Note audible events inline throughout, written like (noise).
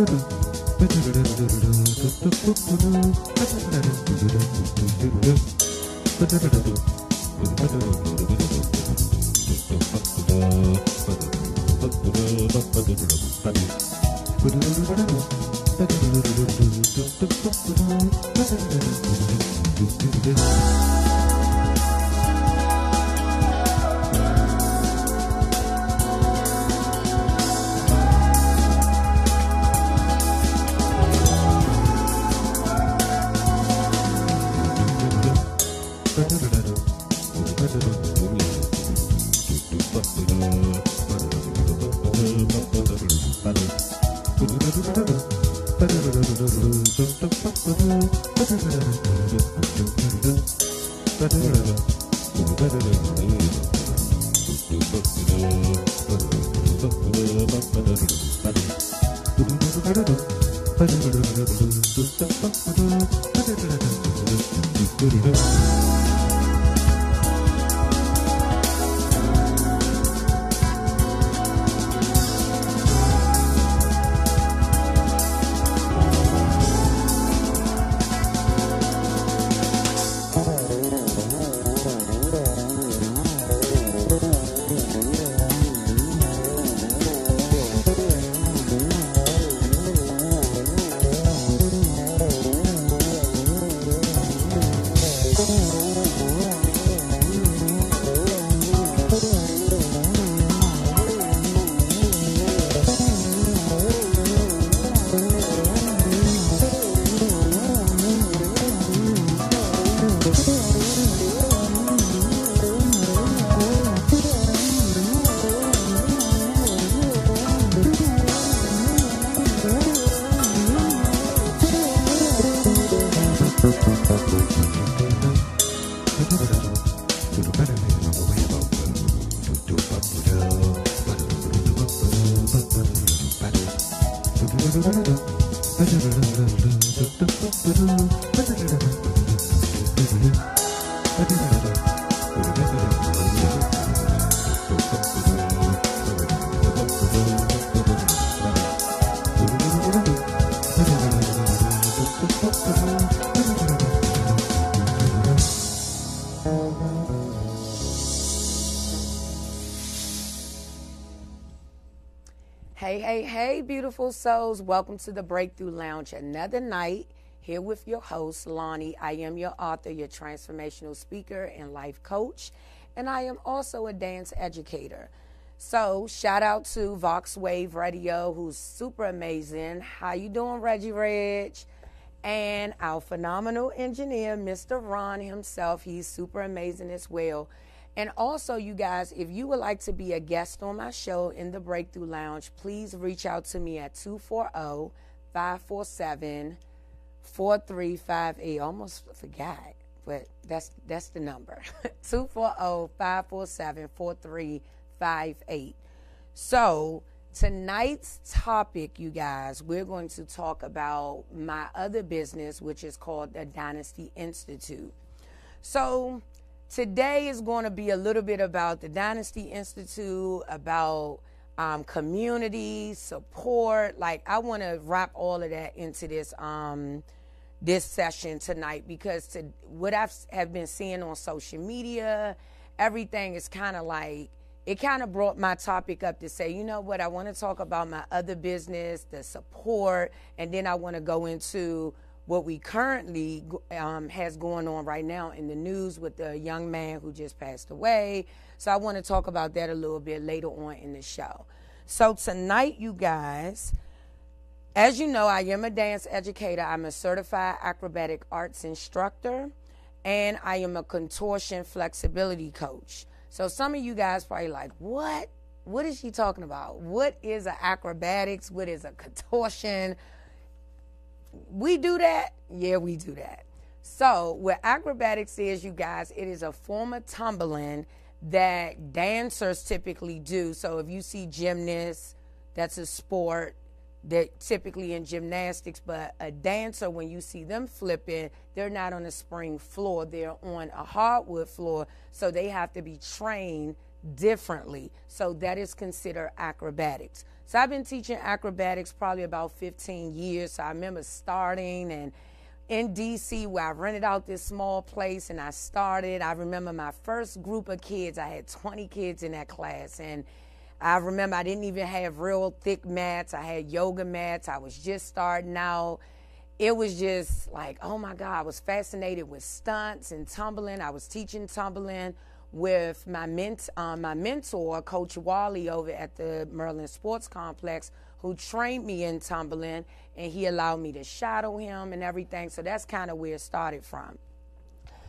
Hey, beautiful souls. Welcome to the Breakthrough Lounge. Another night here with your host, Lonnie. I am your author, your transformational speaker, and life coach. And I am also a dance educator. So, shout out to VoxWav Radio, who's super amazing. How you doing, Reggie Reg? And our phenomenal engineer, Mr. Ron himself. He's super amazing as well. And also, you guys, if you would like to be a guest on my show in the Breakthrough Lounge, please reach out to me at 240 547 4358. Almost forgot, but that's that's the number (laughs) 240 547 4358. So, tonight's topic, you guys, we're going to talk about my other business, which is called the Dynasty Institute. So, Today is going to be a little bit about the Dynasty Institute, about um, community support. Like I want to wrap all of that into this um, this session tonight because to what I have been seeing on social media, everything is kind of like it kind of brought my topic up to say, you know what, I want to talk about my other business, the support, and then I want to go into what we currently um, has going on right now in the news with the young man who just passed away. So I want to talk about that a little bit later on in the show. So tonight, you guys, as you know, I am a dance educator. I'm a certified acrobatic arts instructor, and I am a contortion flexibility coach. So some of you guys probably like, what? What is she talking about? What is acrobatics? What is a contortion? We do that? Yeah, we do that. So, what acrobatics is, you guys, it is a form of tumbling that dancers typically do. So, if you see gymnasts, that's a sport. they're typically in gymnastics, but a dancer, when you see them flipping, they're not on a spring floor, they're on a hardwood floor, so they have to be trained differently. So that is considered acrobatics. So I've been teaching acrobatics probably about 15 years. So I remember starting and in DC where I rented out this small place and I started. I remember my first group of kids, I had 20 kids in that class and I remember I didn't even have real thick mats. I had yoga mats. I was just starting out. It was just like, oh my God, I was fascinated with stunts and tumbling. I was teaching tumbling with my, ment- um, my mentor, Coach Wally, over at the Merlin Sports Complex, who trained me in tumbling, and he allowed me to shadow him and everything. So that's kind of where it started from.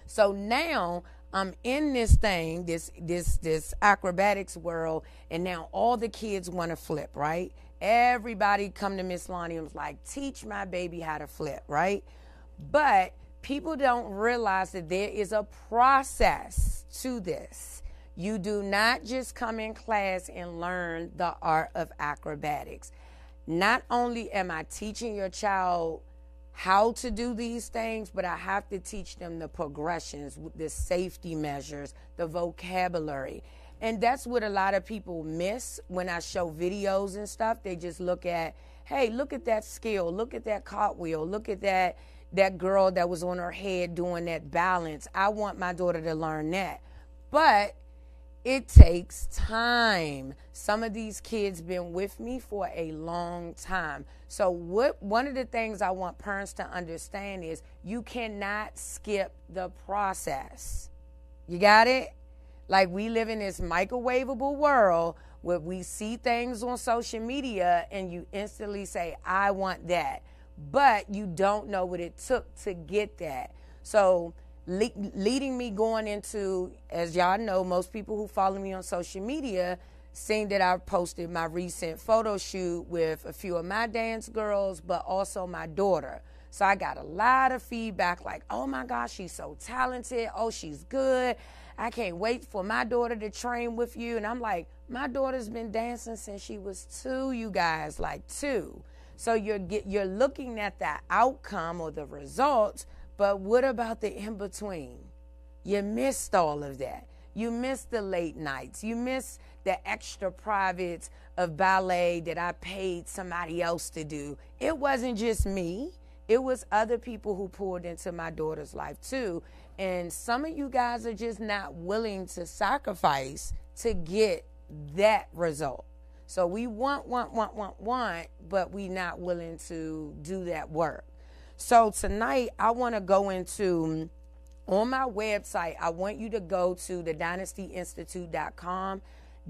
So now I'm in this thing, this this this acrobatics world, and now all the kids want to flip, right? Everybody come to Miss Lonnie and was like, teach my baby how to flip, right? But people don't realize that there is a process to this. You do not just come in class and learn the art of acrobatics. Not only am I teaching your child how to do these things, but I have to teach them the progressions, the safety measures, the vocabulary. And that's what a lot of people miss when I show videos and stuff. They just look at, hey, look at that skill, look at that cartwheel, look at that that girl that was on her head doing that balance. I want my daughter to learn that. But it takes time. Some of these kids been with me for a long time. So what one of the things I want parents to understand is you cannot skip the process. You got it? Like we live in this microwavable world where we see things on social media and you instantly say, I want that. But you don't know what it took to get that. So le- leading me going into, as y'all know, most people who follow me on social media seen that I posted my recent photo shoot with a few of my dance girls, but also my daughter. So I got a lot of feedback like, oh my gosh, she's so talented. Oh, she's good. I can't wait for my daughter to train with you. And I'm like, my daughter's been dancing since she was two, you guys, like two. So you're get, you're looking at that outcome or the results, but what about the in between? You missed all of that. You missed the late nights. You missed the extra privates of ballet that I paid somebody else to do. It wasn't just me. It was other people who poured into my daughter's life too. And some of you guys are just not willing to sacrifice to get that result. So we want, want, want, want, want, but we not willing to do that work. So tonight I want to go into on my website, I want you to go to the dynastyinstitute.com,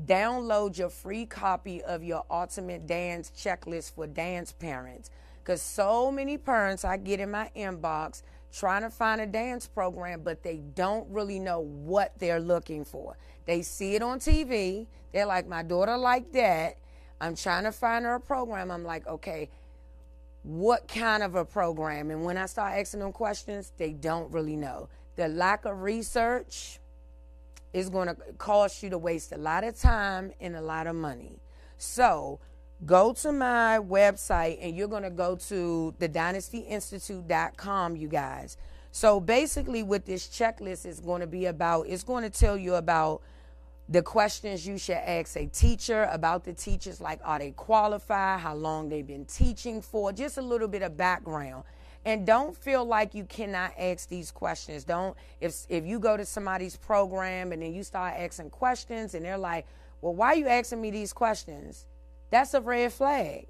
download your free copy of your ultimate dance checklist for dance parents. Because so many parents I get in my inbox trying to find a dance program, but they don't really know what they're looking for. They see it on TV. They're like, my daughter like that. I'm trying to find her a program. I'm like, okay, what kind of a program. And when I start asking them questions, they don't really know. The lack of research is going to cause you to waste a lot of time and a lot of money. So go to my website and you're going to go to the dynastyinstitute.com, you guys. So basically, what this checklist is going to be about, it's going to tell you about the questions you should ask a teacher about the teachers like are they qualified how long they've been teaching for just a little bit of background. And don't feel like you cannot ask these questions. Don't if if you go to somebody's program and then you start asking questions and they're like well why are you asking me these questions? That's a red flag.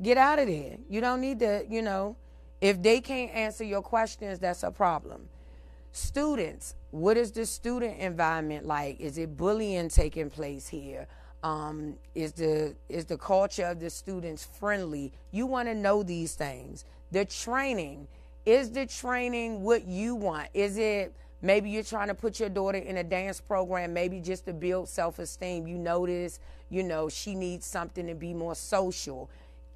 Get out of there. You don't need to you know if they can't answer your questions that's a problem Students, what is the student environment like? Is it bullying taking place here? Um, is the is the culture of the students friendly? You want to know these things. The training is the training what you want. Is it maybe you're trying to put your daughter in a dance program, maybe just to build self esteem? You notice, you know, she needs something to be more social.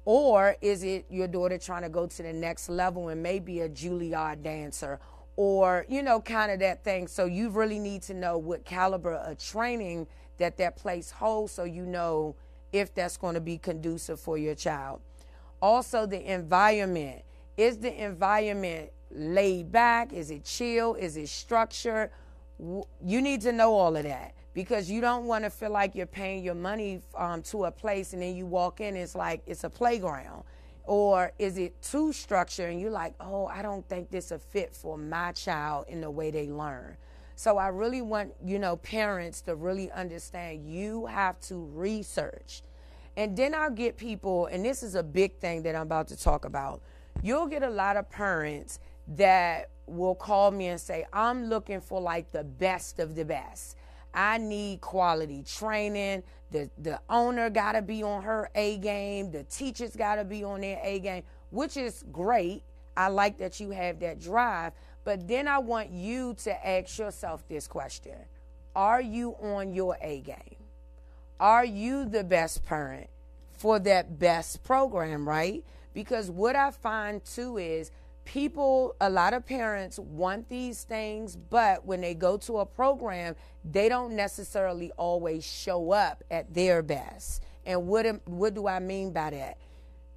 Or is it your daughter trying to go to the next level and maybe a Juilliard dancer or you know kind of that thing so you really need to know what caliber of training that that place holds so you know if that's going to be conducive for your child Also, the environment. Is the environment laid back? Is it chill? Is it structured? You need to know all of that because you don't want to feel like you're paying your money um, to a place and then you walk in, it's like it's a playground. Or is it too structured and you're like, oh, I don't think this a fit for my child in the way they learn. So I really want, you know, parents to really understand you have to research. And then I'll get people, and this is a big thing that I'm about to talk about. You'll get a lot of parents that will call me and say, I'm looking for like the best of the best. I need quality training. The the owner got to be on her A game. The teachers got to be on their A game, which is great. I like that you have that drive, but then I want you to ask yourself this question. Are you on your A game? Are you the best parent for that best program, right? Because what I find too is people, a lot of parents want these things, but when they go to a program, they don't necessarily always show up at their best. And what what do I mean by that?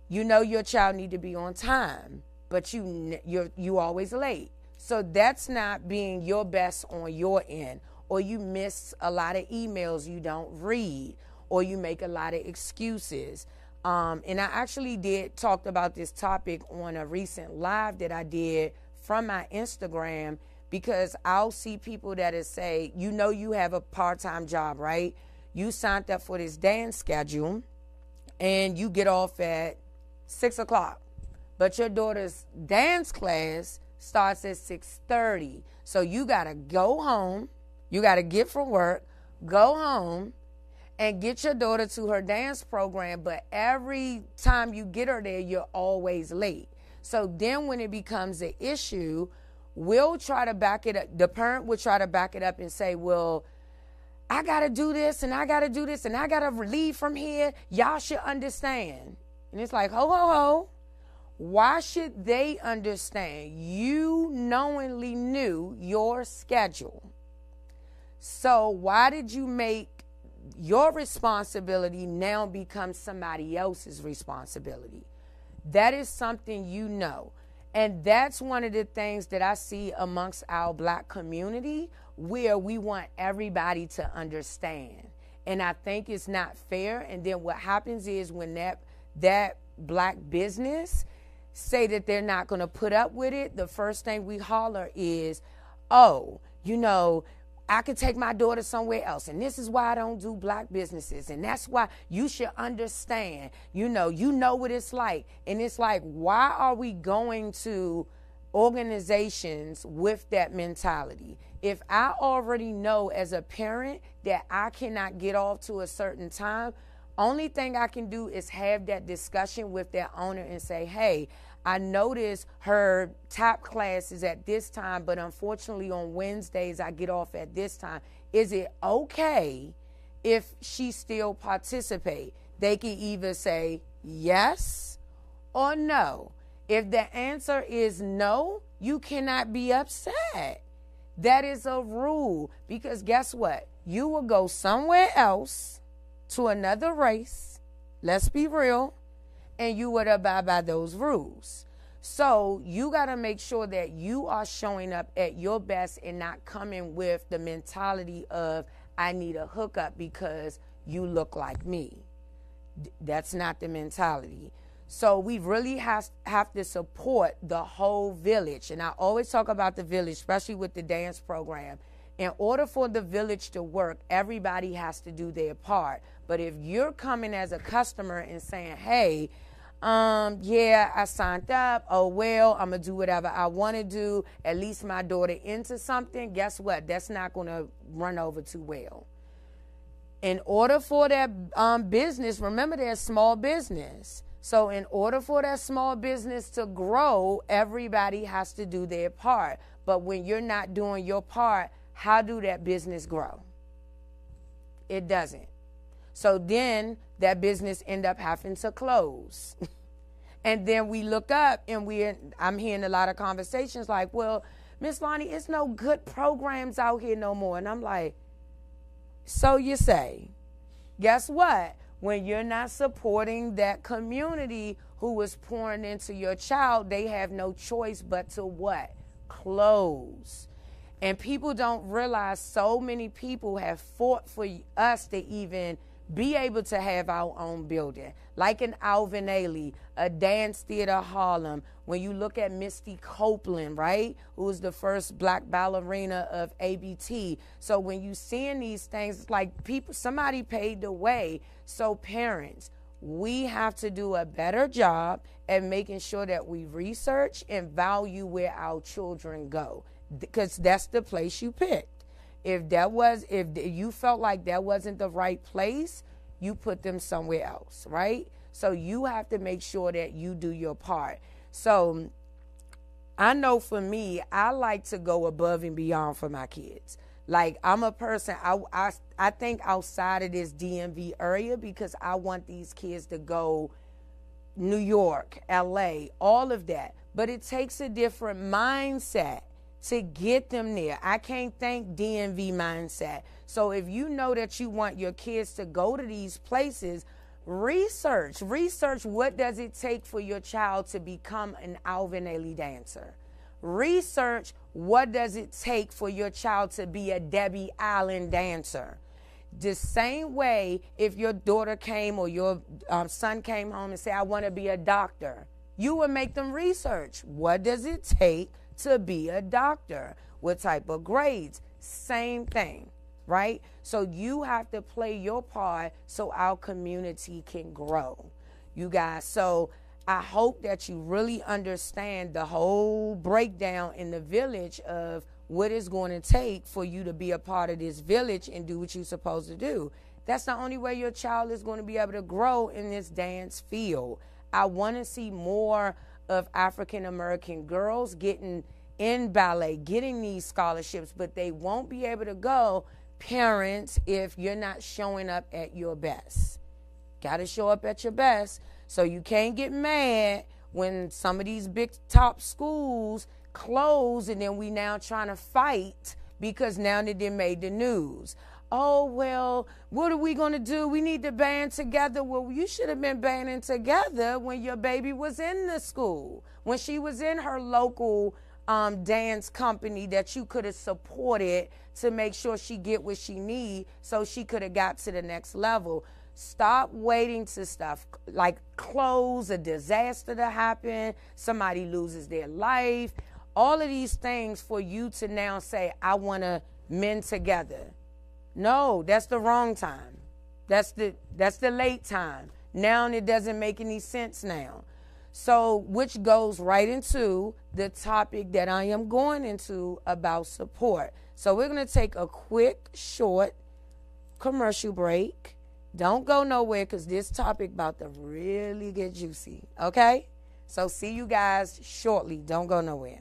You know your child need to be on time, but you you you always late. So that's not being your best on your end, or you miss a lot of emails you don't read, or you make a lot of excuses. Um, and I actually did talked about this topic on a recent live that I did from my Instagram because I'll see people that is say, you know, you have a part time job, right? You signed up for this dance schedule, and you get off at six o'clock, but your daughter's dance class starts at six thirty. So you gotta go home. You gotta get from work, go home, and get your daughter to her dance program, but every time you get her there, you're always late. So then when it becomes an issue, we'll try to back it up. The parent will try to back it up and say, well, I got to do this and I got to do this and I got to leave from here. Y'all should understand. And it's like, ho, ho, ho. Why should they understand? You knowingly knew your schedule. So why did you make your responsibility now becomes somebody else's responsibility. That is something you know. And that's one of the things that I see amongst our black community where we want everybody to understand. And I think it's not fair. And then what happens is when that that black business say that they're not going to put up with it, the first thing we holler is, "Oh, you know, I could take my daughter somewhere else. And this is why I don't do black businesses. And that's why you should understand. You know, you know what it's like. And it's like, why are we going to organizations with that mentality? If I already know as a parent that I cannot get off to a certain time, only thing I can do is have that discussion with that owner and say, hey, I notice her top class is at this time, but unfortunately on Wednesdays I get off at this time. Is it okay if she still participate? They can either say yes or no. If the answer is no, you cannot be upset. That is a rule because guess what? You will go somewhere else to another race. Let's be real and you would abide by those rules. So you got to make sure that you are showing up at your best and not coming with the mentality of, I need a hookup because you look like me. That's not the mentality. So we really have, have to support the whole village. And I always talk about the village, especially with the dance program. In order for the village to work, everybody has to do their part. But if you're coming as a customer and saying, hey, um, yeah, I signed up. Oh, well, I'm going to do whatever I want to do. At least my daughter into something. Guess what? That's not going to run over too well. In order for that um, business, remember they're small business. So, in order for that small business to grow, everybody has to do their part. But when you're not doing your part, how do that business grow? It doesn't. So then that business end up having to close. (laughs) and then we look up and we I'm hearing a lot of conversations like, well, Miss Lonnie, it's no good programs out here no more. And I'm like, so you say. Guess what? When you're not supporting that community, who is pouring into your child, they have no choice but to what? Close. And people don't realize so many people have fought for us to even be able to have our own building. Like in Alvin Ailey, a dance theater Harlem. When you look at Misty Copeland, right, who was the first black ballerina of ABT. So when you seeing these things, it's like people, somebody paid the way. So parents, we have to do a better job at making sure that we research and value where our children go because that's the place you picked. If that was, if you felt like that wasn't the right place, you put them somewhere else, right? So you have to make sure that you do your part. So I know for me, I like to go above and beyond for my kids. Like I'm a person, I, I, I think outside of this DMV area because I want these kids to go New York, LA, all of that. But it takes a different mindset to get them there. I can't thank DMV mindset. So if you know that you want your kids to go to these places, research. Research what does it take for your child to become an Alvin Ailey dancer. Research what does it take for your child to be a Debbie Allen dancer. The same way, if your daughter came or your um, son came home and said, I want to be a doctor, you would make them research. What does it take to be a doctor? What type of grades? Same thing, right? So you have to play your part so our community can grow. You guys, so I hope that you really understand the whole breakdown in the village of what it's going to take for you to be a part of this village and do what you're supposed to do. That's the only way your child is going to be able to grow in this dance field. I want to see more of African American girls getting in ballet, getting these scholarships, but they won't be able to go, parents, if you're not showing up at your best. Got to show up at your best. So you can't get mad when some of these big top schools close and then we now trying to fight because now they made the news oh, well, what are we going to do? We need to band together. Well, you should have been banding together when your baby was in the school, when she was in her local um, dance company that you could have supported to make sure she get what she need so she could have got to the next level. Stop waiting to stuff like close, a disaster to happen, somebody loses their life, all of these things for you to now say, I want to mend together. No, that's the wrong time. That's the that's the late time. Now it doesn't make any sense now. So, which goes right into the topic that I am going into about support. So, we're going to take a quick, short commercial break. Don't go nowhere because this topic about to really get juicy. Okay? So, see you guys shortly. Don't go nowhere.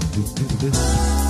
do, do, do, do.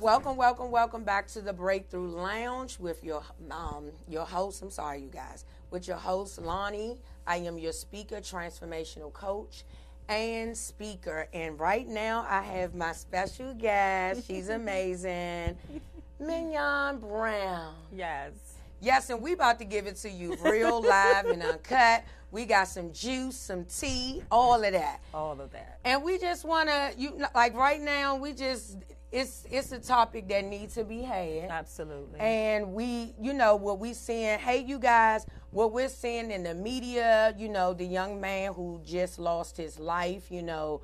Welcome, welcome, welcome back to the Breakthrough Lounge with your um your host. I'm sorry, you guys. With your host Lonnie. I am your speaker, transformational coach, and speaker. And right now I have my special guest. She's (laughs) amazing, Mignon Brown. Yes. Yes, and we about to give it to you real live and (laughs) uncut. We got some juice, some tea, all of that. All of that. And we just want to you like right now we just it's it's a topic that needs to be had. Absolutely. And we, you know, what we seeing, hey you guys, what we're seeing in the media, you know, the young man who just lost his life, you know,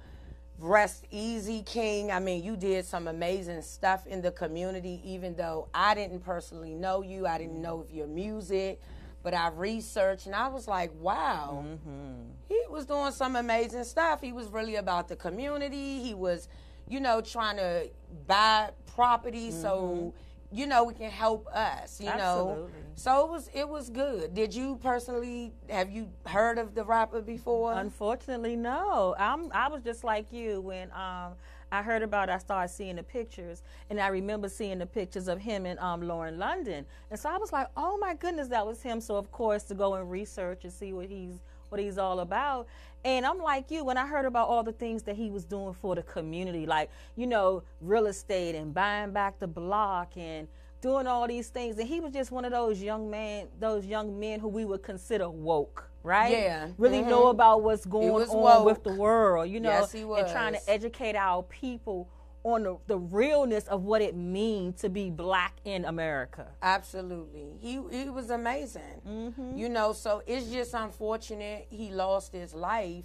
rest easy king. I mean, you did some amazing stuff in the community even though I didn't personally know you, I didn't know of your music but I researched and I was like, wow, mm-hmm. he was doing some amazing stuff. He was really about the community. He was, you know, trying to buy property so you know we can help us. You know, so it was it was good. Did you personally have you heard of the rapper before? Unfortunately, no. I'm. I was just like you when um, I heard about. it, I started seeing the pictures, and I remember seeing the pictures of him and um, Lauren London, and so I was like, "Oh my goodness, that was him." So of course, to go and research and see what he's what he's all about. And I'm like you when I heard about all the things that he was doing for the community, like you know, real estate and buying back the block and doing all these things. And he was just one of those young man, those young men who we would consider woke, right? Yeah. Really Mhm. know about what's going on with the world, you know, Yes, he and trying to educate our people on the, the realness of what it means to be black in America. Absolutely. He he was amazing. Mm-hmm. You know, so it's just unfortunate he lost his life,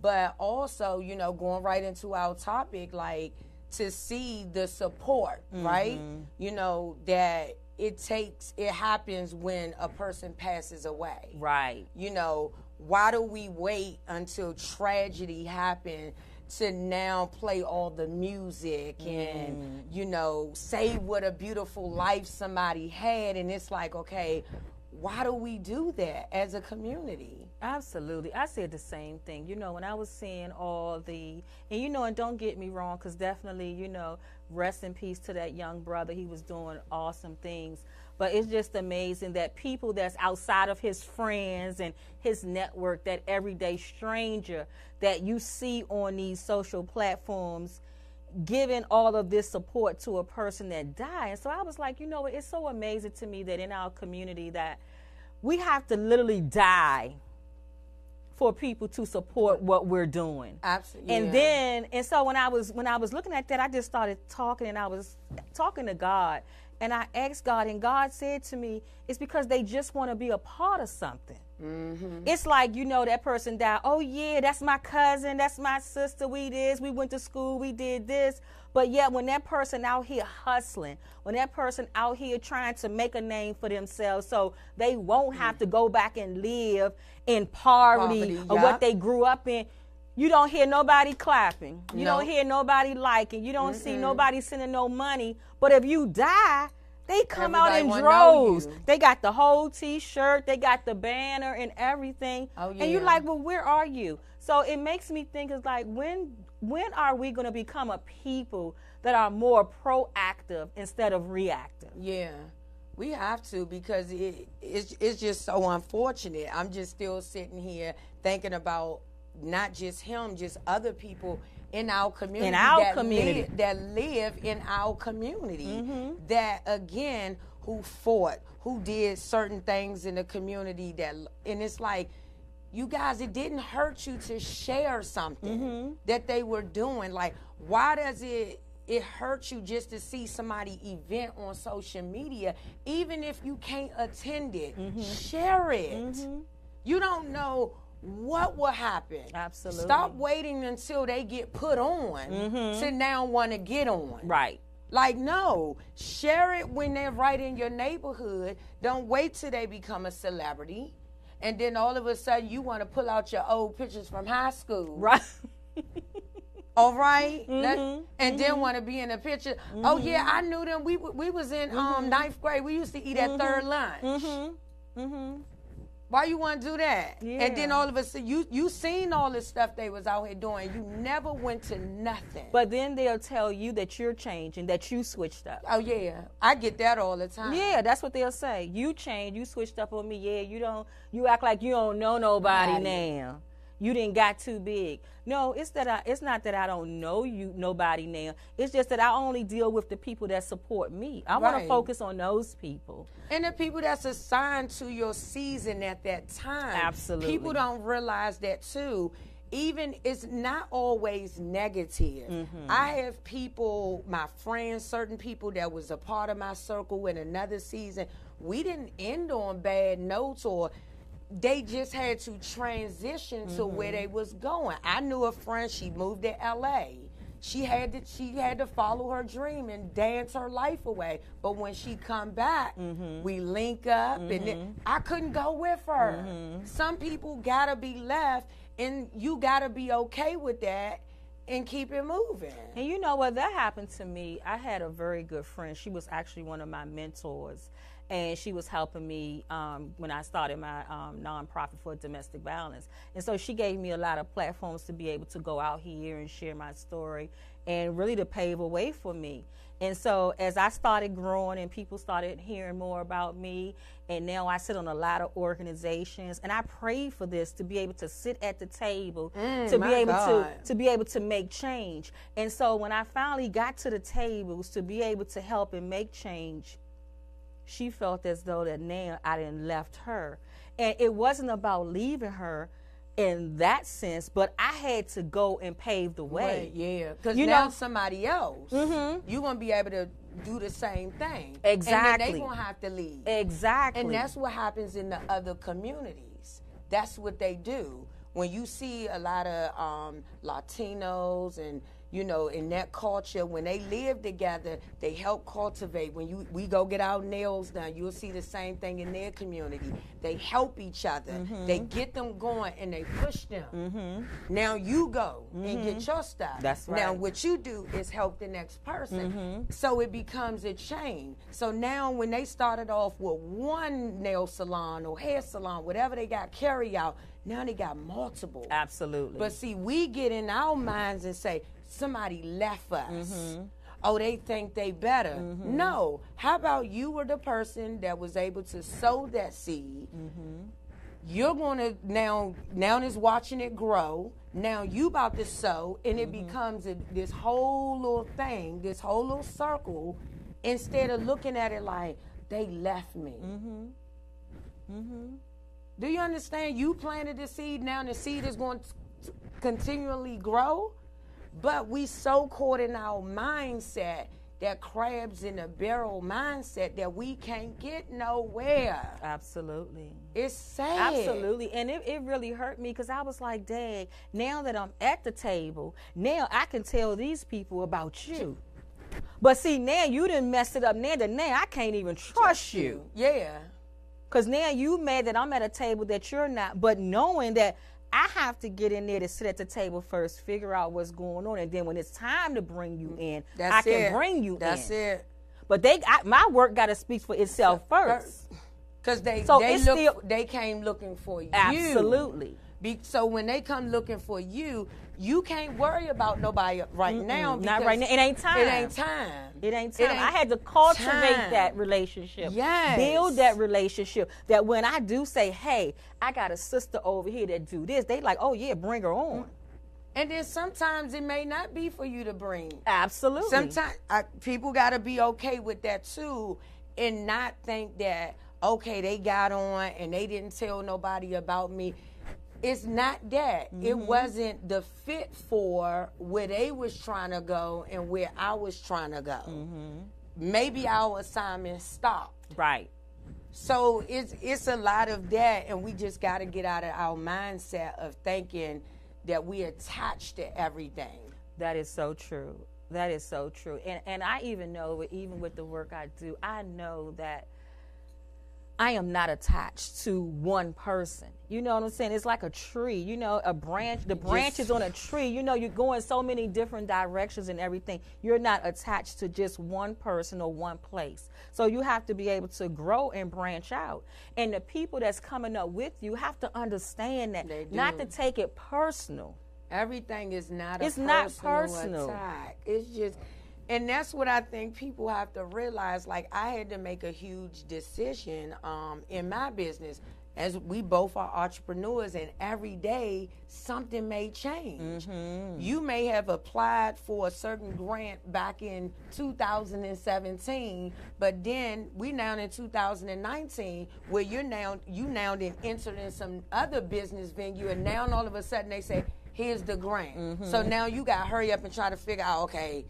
but also, you know, going right into our topic like to see the support, mm-hmm. right? You know, that it takes it happens when a person passes away. Right. You know, why do we wait until tragedy happened to now play all the music and, mm. you know, say what a beautiful life somebody had? And it's like, okay, why do we do that as a community? Absolutely. I said the same thing. You know, when I was seeing all the, and you know, and don't get me wrong, because definitely, you know, rest in peace to that young brother. He was doing awesome things. But it's just amazing that people that's outside of his friends and his network, that everyday stranger that you see on these social platforms, giving all of this support to a person that died. And so I was like, you know, it's so amazing to me that in our community that we have to literally die for people to support what we're doing. Absolutely. And then and so when I was when I was looking at that, I just started talking and I was talking to God and I asked God and God said to me, it's because they just want to be a part of something. Mm-hmm. It's like you know that person died. Oh yeah, that's my cousin, that's my sister. We this, we went to school, we did this. But yet when that person out here hustling, when that person out here trying to make a name for themselves, so they won't have mm. to go back and live in poverty, Poverty, or what they grew up in. You don't hear nobody clapping. You No. don't hear nobody liking. You don't see nobody sending no money. But if you die, they come out in droves. They got the whole T-shirt. They got the banner and everything. Oh, yeah. And you're like, well, where are you? So it makes me think it's like when when are we going to become a people that are more proactive instead of reactive? Yeah, we have to because it, it's, it's just so unfortunate. I'm just still sitting here thinking about not just him, just other people in our community. In our that community. live- that live in our community. Mm-hmm. That again, who fought, who did certain things in the community. That and it's like. You guys, it didn't hurt you to share something Mm-hmm. that they were doing. Like, why does it it hurts you just to see somebody event on social media, even if you can't attend it. Mm-hmm. Share it. You don't know what will happen. Absolutely. Stop waiting until they get put on to now want to get on. Right. Like, no, share it when they're right in your neighborhood. Don't wait till they become a celebrity. And then all of a sudden you want to pull out your old pictures from high school. Right. (laughs) All right? Mm-hmm. Let- and then want to be in a picture. Oh, yeah, I knew them. We, we was in Mm-hmm. um, ninth grade. We used to eat at third lunch. Why you want to do that? And then all of a sudden, you, you seen all the stuff they was out here doing. You never went to nothing. But then they'll tell you that you're changing, that you switched up. oh, yeah. I get that all the time. Yeah, that's what they'll say. You changed, you switched up on me. Yeah, you don't you act like you don't know nobody Nobody. now. You didn't got too big. No, it's that I it's not that I don't know you nobody now. It's just that I only deal with the people that support me. I want to focus on those people. And the people that's assigned to your season at that time. Absolutely. People don't realize that too. Even it's not always negative. Mm-hmm. I have people, my friends, certain people that was a part of my circle in another season. We didn't end on bad notes or they just had to transition to where Mm-hmm. they was going. I knew a friend, she moved to LA. She had to she had to follow her dream and dance her life away. But when she come back, Mm-hmm. we link up and then, I couldn't go with her. Mm-hmm. Some people gotta be left and you gotta be okay with that and keep it moving. And you know what? That happened to me. I had a very good friend. She was actually one of my mentors, and she was helping me um, when I started my um, nonprofit for domestic violence. And so she gave me a lot of platforms to be able to go out here and share my story, and really to pave a way for me. And so as I started growing and people started hearing more about me, and now I sit on a lot of organizations, and I prayed for this to be able to sit at the table, to be able to to be able to make change. And so when I finally got to the tables to be able to help and make change, she felt as though that now I didn't left her. And it wasn't about leaving her in that sense, but I had to go and pave the way. Right, yeah. Because You now know- somebody else, you're gonna be able to do the same thing. Exactly. then they gonna have to leave. Exactly. And that's what happens in the other communities. That's what they do. When you see a lot of um, Latinos and you know in that culture, when they live together, they help cultivate. When you we go get our nails done, you'll see the same thing in their community. They help each other. Mm-hmm. They get them going and they push them. Mm-hmm. Now you go and get mm-hmm. your stuff. That's right. Now what you do is help the next person. So it becomes a chain. So now when they started off with one nail salon or hair salon, whatever they got carry out, now they got multiple. Absolutely. But see, we get in our minds and say, somebody left us. Mm-hmm. Oh, they think they better. Mm-hmm. No. How about you were the person that was able to sow that seed? Mm-hmm. You're gonna now now is watching it grow. Now you about to sow, and it becomes a, this whole little thing, this whole little circle. Instead of looking at it like they left me. Do you understand? You planted the seed, now the seed is going to continually grow. But we so caught in our mindset, that crabs in a barrel mindset, that we can't get nowhere. Absolutely. It's sad. Absolutely. And it, it really hurt me because I was like, Dad, now that I'm at the table, now I can tell these people about you. But see, now you didn't mess it up. Now that now I can't even trust you. Yeah. Because now you mad that I'm at a table that you're not, but knowing that I have to get in there to sit at the table first, figure out what's going on, and then when it's time to bring you mm-hmm. in, That's I can it. bring you That's in. That's it. But they, I, my work got to speak for itself first. Because they So they look, still- they came looking for you. Absolutely. Be, so when they come looking for you, you can't worry about nobody right now. Not right now. It ain't time. It ain't time. It ain't time. I had to cultivate time. that relationship. Yes. Build that relationship. That when I do say, hey, I got a sister over here that do this, they like, oh yeah, bring her on. Mm-hmm. And then sometimes it may not be for you to bring. Absolutely. Sometimes I, people got to be okay with that too, and not think that okay they got on and they didn't tell nobody about me. It's not that. It mm-hmm. wasn't the fit for where they was trying to go and where I was trying to go. Mm-hmm. Maybe our assignment stopped. Right. So it's it's a lot of that, and we just got to get out of our mindset of thinking that we attached to everything. That is so true. That is so true. And and I even know even with the work I do, I know that I am not attached to one person. You know what I'm saying? It's like a tree, you know, a branch, the branch is on a tree. You know, you're going so many different directions and everything. You're not attached to just one person or one place. So you have to be able to grow and branch out. And the people that's coming up with you have to understand that, They not to take it personal. Everything is not It's a not personal personal. attack. It's just, and that's what I think people have to realize. Like I had to make a huge decision um, in my business, as we both are entrepreneurs, and every day something may change. Mm-hmm. You may have applied for a certain grant back in 2017, but then we now in 2019, where you're now you now then entered in some other business venue, and now all of a sudden they say, "Here's the grant." So now you got to hurry up and try to figure out, okay.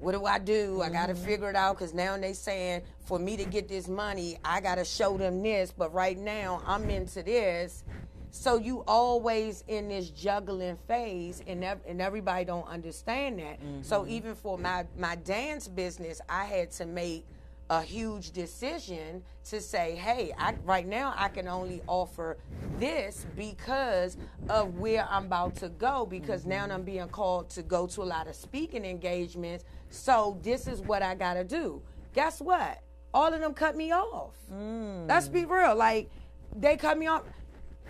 What do I do? I got to mm-hmm. figure it out because now they saying for me to get this money, I got to show them this. But right now, I'm into this. So you always in this juggling phase, and ev- and everybody don't understand that. So mm-hmm. even for my my dance business, I had to make a huge decision to say, hey, I, right now I can only offer this because of where I'm about to go. Because now I'm being called to go to a lot of speaking engagements. So this is what I got to do. Guess what? All of them cut me off. Mm. Let's be real. Like they cut me off.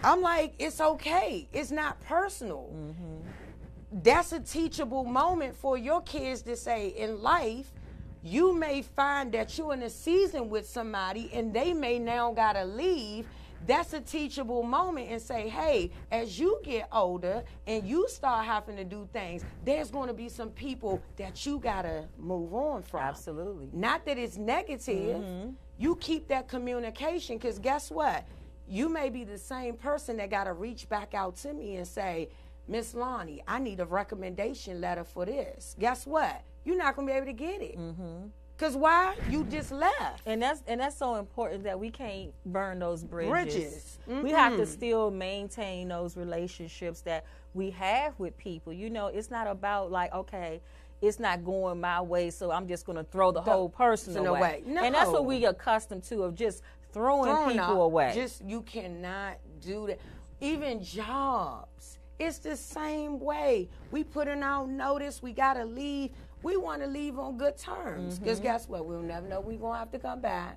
I'm like, it's okay. It's not personal. Mm-hmm. That's a teachable moment for your kids to say in life. You may find that you're in a season with somebody and they may now gotta leave. That's a teachable moment and say, hey, as you get older and you start having to do things, there's gonna be some people that you gotta move on from. Absolutely. Not that it's negative. Mm-hmm. You keep that communication because guess what? You may be the same person that got to reach back out to me and say, Miss Lonnie, I need a recommendation letter for this. Guess what? You're not going to be able to get it. Mm-hmm. Because why? You just left. and that's and that's so important that we can't burn those bridges. Bridges. We have to still maintain those relationships that we have with people. You know, it's not about like okay. It's not going my way, so I'm just going to throw the whole person away. away. And that's what we accustomed to of just throwing Thrown people out. away. Just you cannot do that. Even jobs, it's the same way. We put in our notice. We gotta leave. We want to leave on good terms because Mm-hmm. guess what? We'll never know we're gonna have to come back.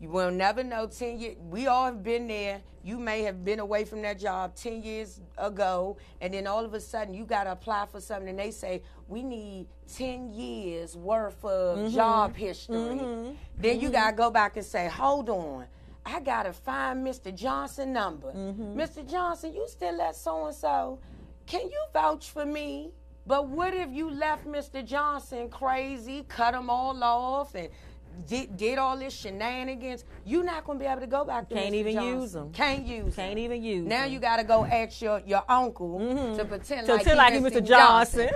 You will never know. Ten years. We all have been there. You may have been away from that job ten years ago, and then all of a sudden you gotta apply for something, and they say we need ten years worth of Mm-hmm. job history. Then you gotta go back and say, hold on. I gotta find Mr. Johnson number. Mm-hmm. Mr. Johnson, you still at so and so. Can you vouch for me? But what if you left Mr. Johnson crazy, cut him all off, and did, did all this shenanigans? You're not gonna be able to go back to Can't Mr. even Johnson. use 'em. Can't use. Can't even use Now you gotta go ask your, your uncle to pretend to like, feel he like he's Mr. Mr. Johnson.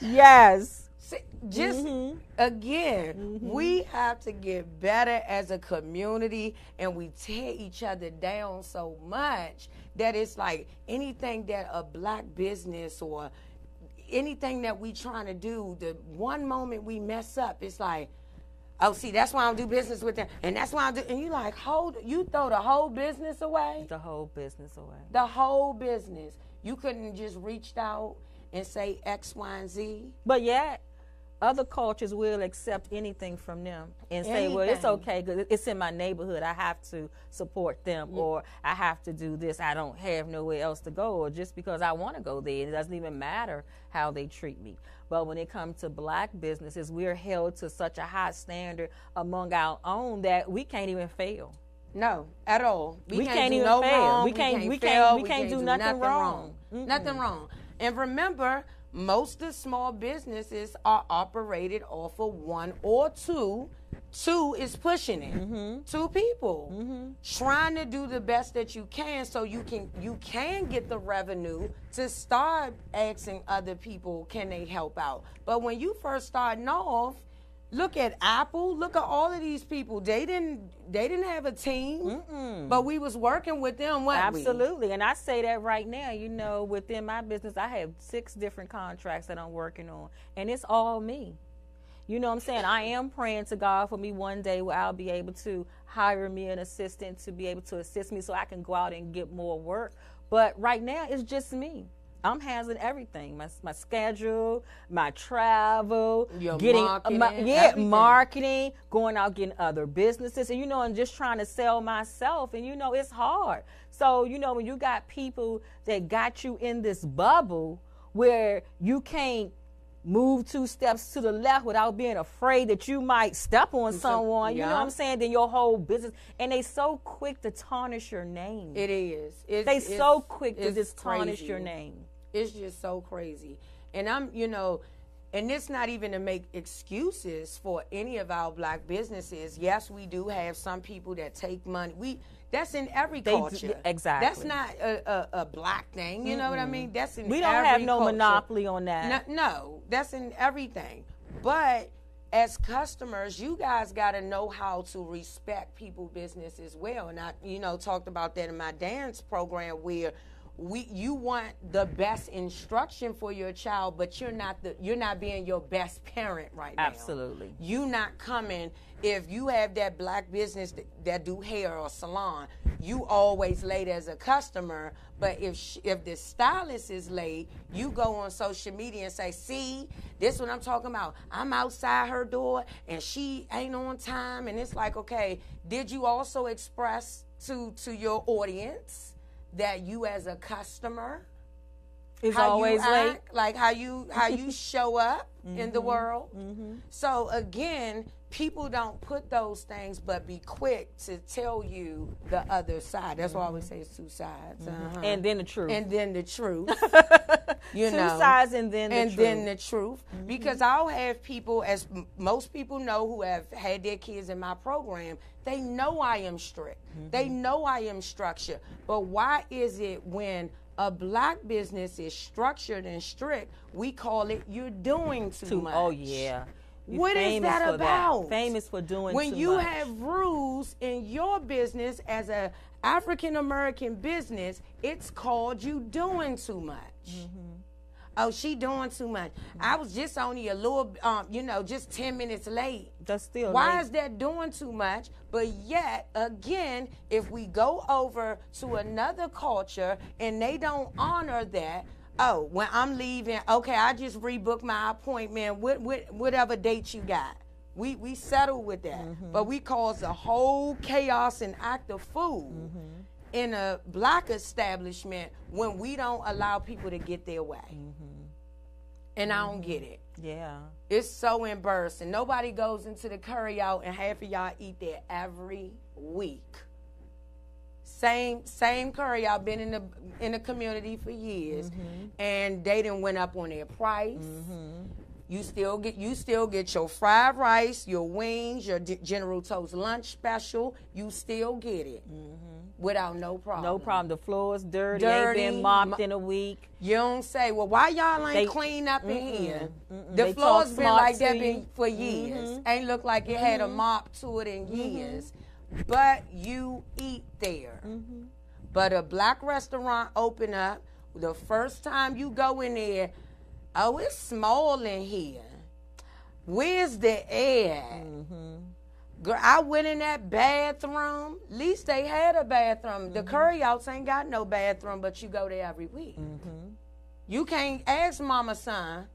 (laughs) yes. See, just Mm-hmm. again, we have to get better as a community, and we tear each other down so much that it's like anything that a black business or anything that we trying to do, the one moment we mess up, it's like. Oh, see, that's why I don't do business with them, and that's why I do. And you like, hold, you throw the whole business away The whole business away. the whole business. You couldn't just reached out and say X, Y, and Z. But yet, other cultures will accept anything from them and say, well, it's Anything. okay because it's in my neighborhood. I have to support them or I have to do this. I don't have nowhere else to go or just because I want to go there. It doesn't even matter how they treat me. But when it comes to black businesses, we're held to such a high standard among our own that we can't even fail. No, at all. We can't, can't do even no fail. wrong. We can't- we can't- fail. we can't do nothing wrong. Nothing wrong. And remember, most of small businesses are operated off of one or two. Two is pushing it. Mm-hmm. Two people trying to do the best that you can, so you can you can get the revenue to start asking other people can they help out. But when you first starting off, look at Apple. Look at all of these people. They didn't they didn't have a team, but we was working with them. weren't we? Absolutely. And I say that right now, you know, within my business, I have six different contracts that I'm working on, and it's all me. You know what I'm saying? I am praying to God for me one day where I'll be able to hire me an assistant to be able to assist me so I can go out and get more work. But right now, it's just me. I'm handling everything my, my schedule, my travel, Your getting uh, marketing, my, yeah, everything. marketing, going out getting other businesses, and you know, and just trying to sell myself. And you know, it's hard. So you know, when you got people that got you in this bubble where you can't move two steps to the left without being afraid that you might step on someone, you know what. I'm saying? Then your whole business, and they so quick to tarnish your name. It is. It's, they it's- so quick to just tarnish crazy. your name. It's just so crazy. And I'm, you know, and it's not even to make excuses for any of our black businesses. Yes, we do have some people that take money. We that's in every They do- culture. exactly. That's not a, a, a black thing. You know what I mean? That's in We don't have no culture. monopoly on that. No, no, that's in everything. But as customers, you guys got to know how to respect people business as well. And I, you know, talked about that in my dance program where we you want the best instruction for your child, but you're not the you're not being your best parent right now. Absolutely. You not coming if you have that black business that, that do hair or salon. You always late as a customer, but if sh- if the stylist is late, you go on social media and say, "See, this what I'm talking about. I'm outside her door and she ain't on time." And it's like, okay, did you also express to to your audience that you as a customer how always you late. act, like how you how you (laughs) show up in Mm-hmm. the world. So again, people don't put those things, but be quick to tell you the other side. That's why I always say it's two sides. Uh-huh. Mm-hmm. And then the truth. and then the truth. (laughs) you Two know, sides and then the and truth. Mm-hmm. then the truth. Because I'll have people, as m- most people know who have had their kids in my program, they know I am strict. Mm-hmm. They know I am structured. But why is it when a black business is structured and strict, we call it you're doing too, Too- much? oh yeah. You What is that about? Famous for doing when you much. have rules in your business as a African American business, it's called you doing too much. Mm-hmm. Oh, she doing too much. I was just only a little, um, you know, just ten minutes late. That's still Why late. is that doing too much? But yet, again, if we go over to another culture and they don't honor that, oh, when I'm leaving, okay, I just rebook my appointment, with, with, whatever date you got. We, we settle with that. Mm-hmm. But we cause a whole chaos and act of fool Mm-hmm. in a black establishment when we don't allow people to get their way. Mm-hmm. And I don't get it. Yeah. It's so embarrassing. Nobody goes into the curry out and half of y'all eat there every week. Same same curry out been in the in the community for years, mm-hmm. and they didn't went up on their price. Mm-hmm. You still get you still get your fried rice, your wings, your D- General Toast lunch special. You still get it mm-hmm. without no problem. No problem. The floor is dirty. Dirty, Ain't been mopped mo- in a week. You don't say, well, why y'all ain't They- clean up in here? mm-mm. The They floor's been like that been for years. Ain't look like it had a mop to it in years. But you eat there. Mm-hmm. But a black restaurant open up, the first time you go in there, oh, it's small in here. Where's the air? Mm-hmm. Girl, I went in that bathroom. At least they had a bathroom. The mm-hmm. curry outs ain't got no bathroom, but you go there every week. You can't ask mama son,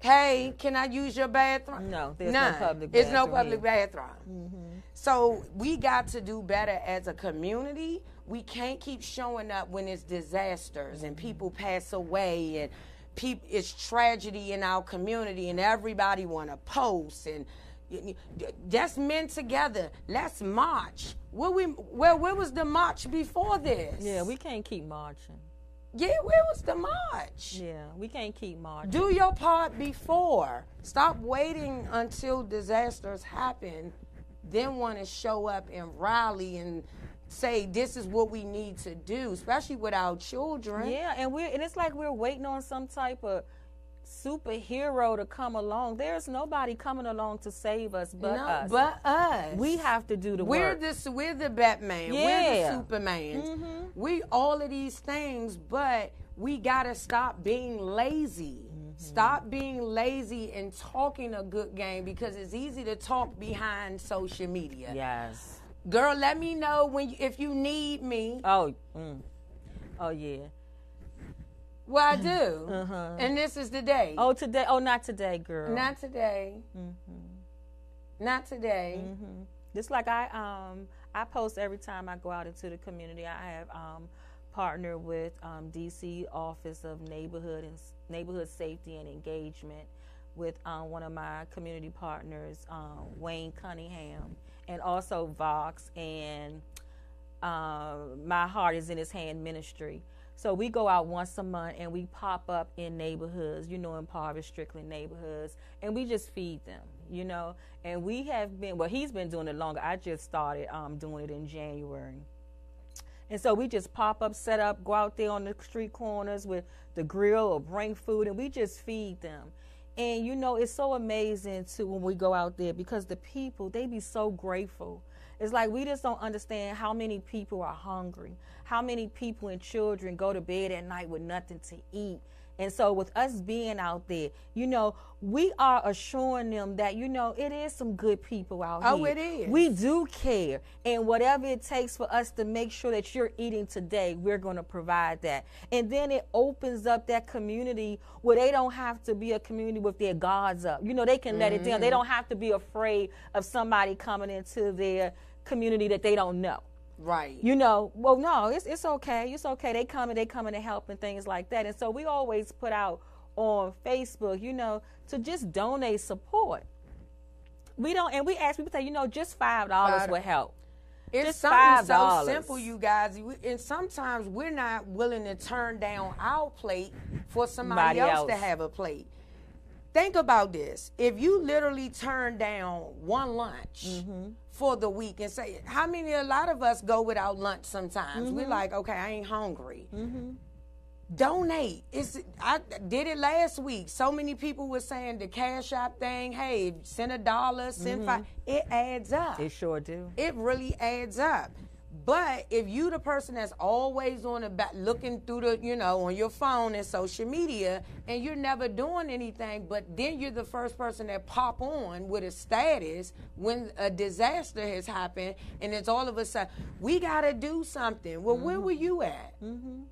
hey, can I use your bathroom? No, there's no None. public It's no bathroom public bathroom. So we got to do better as a community. We can't keep showing up when it's disasters and people pass away and peop it's tragedy in our community and everybody want to post and that's men together. Let's march. Where we where where was the march before this? Yeah, we can't keep marching. Yeah, where was the march? Yeah, we can't keep marching. Do your part before. Stop waiting until disasters happen, then want to show up and rally and say this is what we need to do, especially with our children. Yeah, and we and it's like we're waiting on some type of superhero to come along. There's nobody coming along to save us but no, us. but us. we have to do the We're work. the we're the Batman. Yeah. We're the Superman. Mhm. We all of these things, but we gotta stop being lazy. Stop being lazy and talking a good game because it's easy to talk behind social media. yes. Girl, let me know when you, if you need me. Oh. Mm. Oh yeah. Well, I do. Uh-huh. And this is the day. Oh today. Oh, not today, girl. Not today. Not today. hmm Just like I um I post every time I go out into the community. I have um partnered with um, DC Office of Neighborhood and Neighborhood Safety and Engagement with um, one of my community partners, um, Wayne Cunningham, and also Vox and uh, My Heart is in His Hand Ministry. So we go out once a month and we pop up in neighborhoods, you know, impoverished, strictly neighborhoods, and we just feed them, you know. And we have been, well, he's been doing it longer. I just started um, doing it in January. And so we just pop up, set up, go out there on the street corners with the grill or bring food, and we just feed them. And you know, it's so amazing too when we go out there because the people, they be so grateful. It's like we just don't understand how many people are hungry, how many people and children go to bed at night with nothing to eat. And so, with us being out there, you know, we are assuring them that, you know, it is some good people out Oh, here. Oh, it is. We do care. And whatever it takes for us to make sure that you're eating today, we're going to provide that. And then it opens up that community where they don't have to be a community with their guards up. You know, they can let it down. They mm-hmm. don't have to be afraid of somebody coming into their community that they don't know. Right. You know, well, no, it's it's okay. It's okay. They come and they come in to help and things like that. And so we always put out on Facebook, you know, to just donate support. We don't, and we ask people, say, you know, just five dollars Five- would help. It's Just something so $5. simple, you guys. And sometimes we're not willing to turn down our plate for somebody Somebody else, to have a plate. Think about this. If you literally turn down one lunch Mm-hmm. for the week and say, how many, a lot of us go without lunch sometimes. We're Mm-hmm. like, okay, I ain't hungry. Donate. It's I did it last week. So many people were saying the cash app thing. Hey, send a dollar, send five. It adds up It sure do. it really adds up. But if you the person that's always on the back looking through the, you know, on your phone and social media and you're never doing anything, but then you're the first person that pop on with a status when a disaster has happened and it's all of a sudden, we gotta do something. Well, where were you at? Mm-hmm.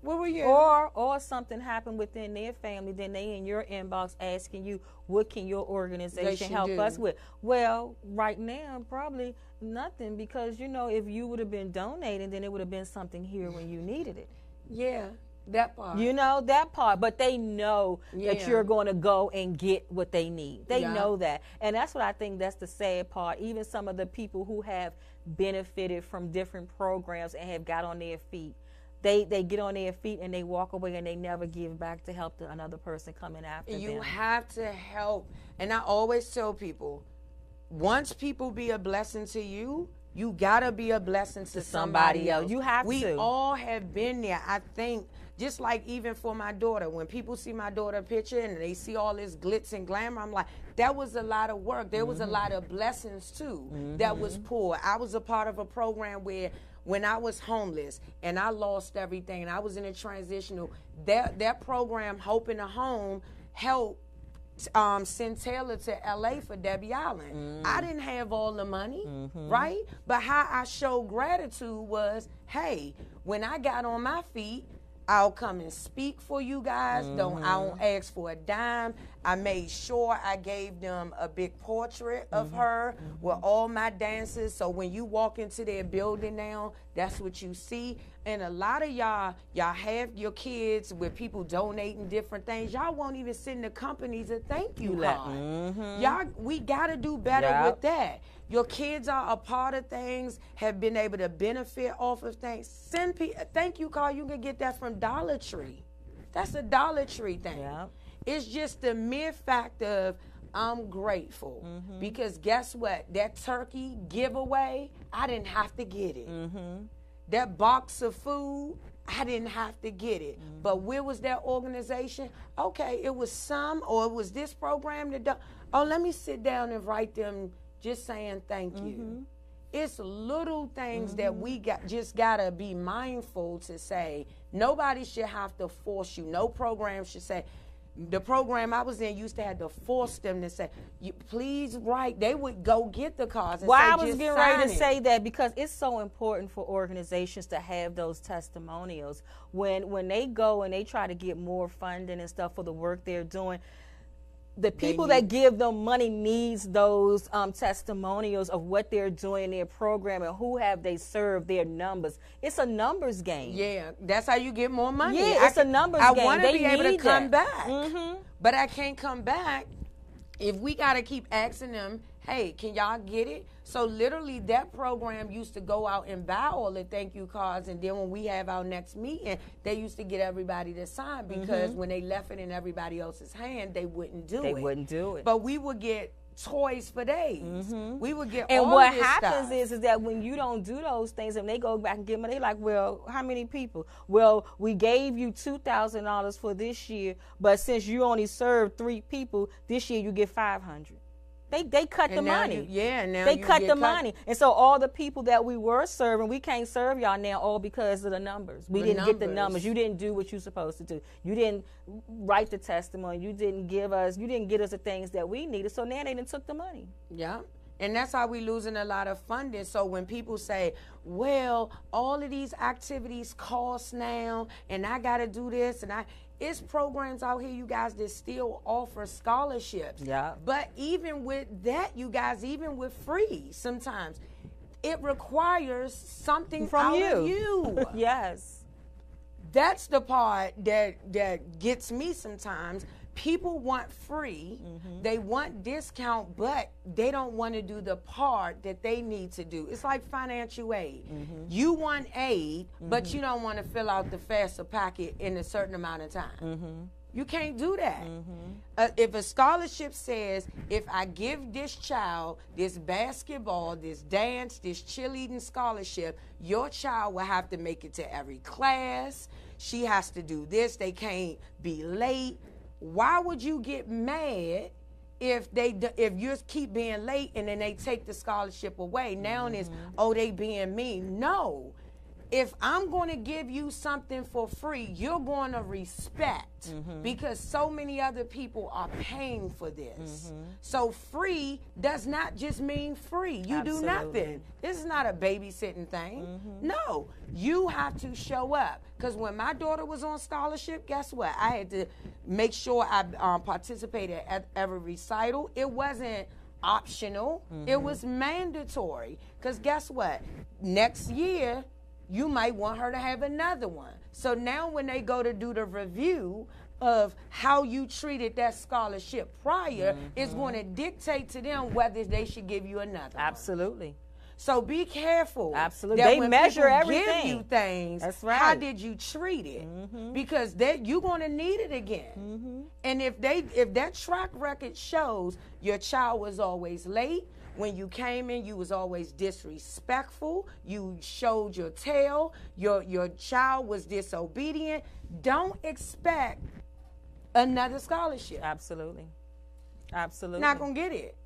Where were you? Or or something happened within their family, then they in your inbox asking you, what can your organization help do. us with? Well, right now, probably nothing because you know if you would have been donating, then it would have been something here when you needed it. yeah, that part. You know that part, but they know that you're going to go and get what they need. They Yeah. know that, and that's what I think. That's the sad part. Even some of the people who have benefited from different programs and have got on their feet, they they get on their feet and they walk away and they never give back to help the, another person coming after You them. have to help. And I always tell people, once people be a blessing to you, you gotta be a blessing to, somebody, somebody else. else. You have we to. We all have been there. I think just like even for my daughter, when people see my daughter picture and they see all this glitz and glamour, I'm like, that was a lot of work. There was a lot of blessings too that was mm-hmm. poor. I was a part of a program where when I was homeless and I lost everything and I was in a transitional, that that program, Hope in a Home, helped um, send Taylor to LA for Debbie Allen. I mm. didn't have all the money, mm-hmm. right? But how I showed gratitude was, hey, when I got on my feet, I'll come and speak for you guys. Don't I mm-hmm. don't ask for a dime. I made sure I gave them a big portrait of Mm-hmm. her mm-hmm. with all my dances. So when you walk into their building now, that's what you see. And a lot of y'all, y'all have your kids with people donating different things. Y'all won't even send the companies a thank you let- card. Mm-hmm. Y'all, we gotta do better Yep. with that. Your kids are a part of things, have been able to benefit off of things. Send pe- a thank you card. You can get that from Dollar Tree. That's a Dollar Tree thing. Yep. It's just the mere fact of I'm grateful Mm-hmm. because guess what? That turkey giveaway, I didn't have to get it. Mm-hmm. That box of food, I didn't have to get it. Mm-hmm. But where was that organization? Okay, it was some, or it was this program that. Do- oh, let me sit down and write them just saying thank Mm-hmm. you. It's little things that we got just gotta be mindful to say. Nobody should have to force you. No program should say. The program I was in used to have to force them to say, "You please write." They would go get the cards. And Well, say, I was getting ready to it." say that because it's so important for organizations to have those testimonials when when they go and they try to get more funding and stuff for the work they're doing. The people that give them money needs those um, testimonials of what they're doing in their program and who have they served, their numbers. It's a numbers game. Yeah, that's how you get more money. Yeah, I it's a numbers I game. want to They be able to come that. back, Mhm. but I can't come back if we got to keep asking them. Hey, can y'all get it? So literally, that program used to go out and buy all the thank you cards, and then when we have our next meeting, they used to get everybody to sign because when they left it in everybody else's hand, they wouldn't do Mm-hmm. They wouldn't do it. But we would get toys for days. We would get And all what happens stuff. is, is that when you don't do those things and they go back and give money, they like, well, how many people? Well, we gave you two thousand dollars for this year, but since you only served three people, this year you get five hundred. They they cut the And now money. you- yeah, now they you cut the cut- money, and so all the people that we were serving, we can't serve y'all now all because of the numbers. We The didn't get the numbers. numbers. You didn't do what you're supposed to do. You didn't write the testimony. You didn't give us. You didn't get us the things that we needed. So now they didn't took the money. Yeah. And that's how we losing a lot of funding. So when people say, well, all of these activities cost now and I gotta do this and I it's programs out here, you guys, that still offer scholarships. Yeah. But even with that, you guys, even with free, sometimes it requires something From you. you. (laughs) yes. that's the part that that gets me sometimes people want free Mm-hmm. they want discount but they don't want to do the part that they need to do it's like financial aid Mm-hmm. you want aid but you don't want to fill out the FAFSA packet in a certain amount of time Mm-hmm. you can't do that. Uh, if a scholarship says, if I give this child this basketball, this dance, this cheerleading scholarship, your child will have to make it to every class. She has to do this. They can't be late. Why would you get mad? If they if you keep being late and then they take the scholarship away, now it's mm-hmm. oh they being mean. No, if I'm going to give you something for free, you're going to respect Mm-hmm. because so many other people are paying for this. Mm-hmm. So free does not just mean free. You do nothing. This is not a babysitting thing. Mm-hmm. No, you have to show up. Because when my daughter was on scholarship, guess what? I had to make sure I um, participated at every recital. It wasn't optional, Mm-hmm. it was mandatory. Because guess what? Next year, you might want her to have another one. So now when they go to do the review of how you treated that scholarship prior, it's Mm-hmm. going to dictate to them whether they should give you another. one. Absolutely. So be careful. Absolutely. that They when measure people Give everything. you things. That's How right. Mm-hmm. did you treat it? Because that you're going to need it again. And if they if that track record shows your child was always late. When you came in, you was always disrespectful. You showed your tail. Your your child was disobedient. Don't expect another scholarship. Absolutely. Absolutely. Not gonna get it.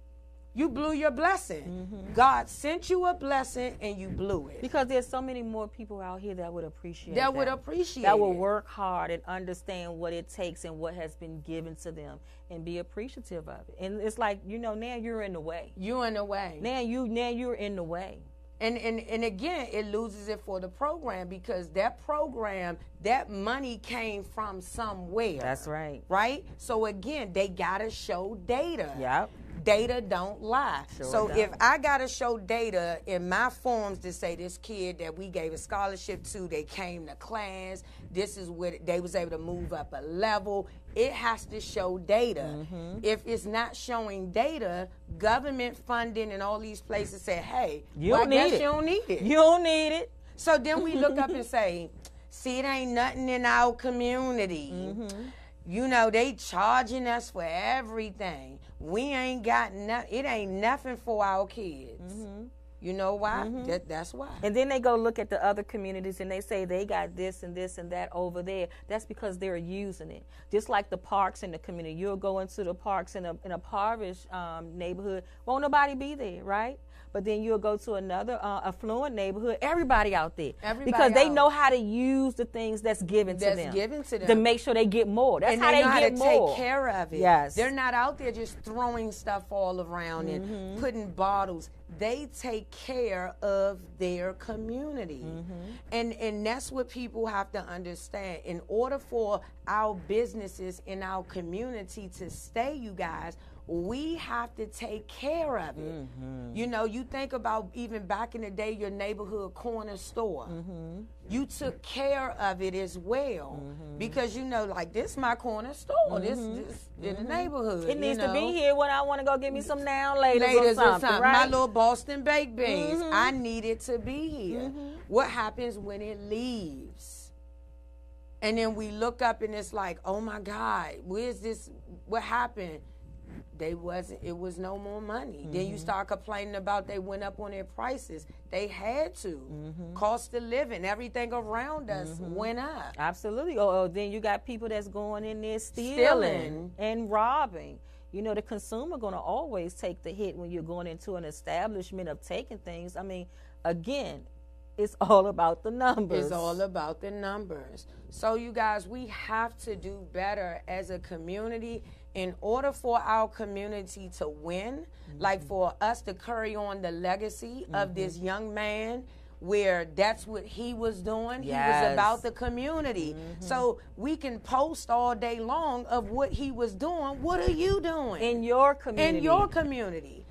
You blew your blessing. Mm-hmm. God sent you a blessing and you blew it. because there's so many more people out here that would appreciate That would appreciate that will it. work hard and understand what it takes and what has been given to them and be appreciative of it. And it's like, you know, now you're in the way. You're in the way. Now you now you're in the way. And, and and again, it loses it for the program because that program, that money came from somewhere. That's right. Right? So again, they gotta show data. Yep. Data don't lie. Sure so if don't. I gotta show data in my forms to say this kid that we gave a scholarship to, they came to class, this is what they was able to move up a level. It has to show data. Mm-hmm. If it's not showing data, government funding and all these places say, "Hey, You well, don't I guess need it. you don't need it." You don't need it. So then we look up and (laughs) say, see, it ain't nothing in our community. You know, they charging us for everything. We ain't got nothing. It ain't nothing for our kids. Mm-hmm. You know why? That, that's why. And then they go look at the other communities and they say they got this and this and that over there. That's because they're using it. Just like the parks in the community. You'll go into the parks in a, in a impoverished um, neighborhood, won't nobody be there, right? But then you'll go to another uh, affluent neighborhood, everybody out there. Everybody because they out. know how to use the things that's given to That's them. given to them. To make sure they get more. That's and how they, they, how get to more. take care of it. Yes. They're not out there just throwing stuff all around Mm-hmm. and putting bottles. They take care of their community. Mm-hmm. And and that's what people have to understand. In order for our businesses in our community to stay, you guys, we have to take care of it. Mm-hmm. You know, you think about even back in the day, your neighborhood corner store. Mm-hmm. You took care of it as well because you know, like this, my corner store. This, this in the neighborhood. Mm-hmm. It you needs to be here when I want to go get me some now later Laters or something, right? My little Boston baked beans. Mm-hmm. I need it to be here. What happens when it leaves? And then we look up and it's like, oh my God, where's this? What happened? They wasn't. It was no more money. Then Mm-hmm. you start complaining about they went up on their prices. They had to. Mm-hmm. Cost of living, everything around us went up. Absolutely. oh, or then you got people that's going in there stealing, Stealing. and robbing. You know, the consumer going to always take the hit when you're going into an establishment of taking things. I mean, again, it's all about the numbers. It's all about the numbers. So, you guys, we have to do better as a community in order for our community to win, mm-hmm. like for us to carry on the legacy of mm-hmm. this young man. Where that's what he was doing. He was about the community. Mm-hmm. So we can post all day long of what he was doing. What are you doing? in your community. in your community.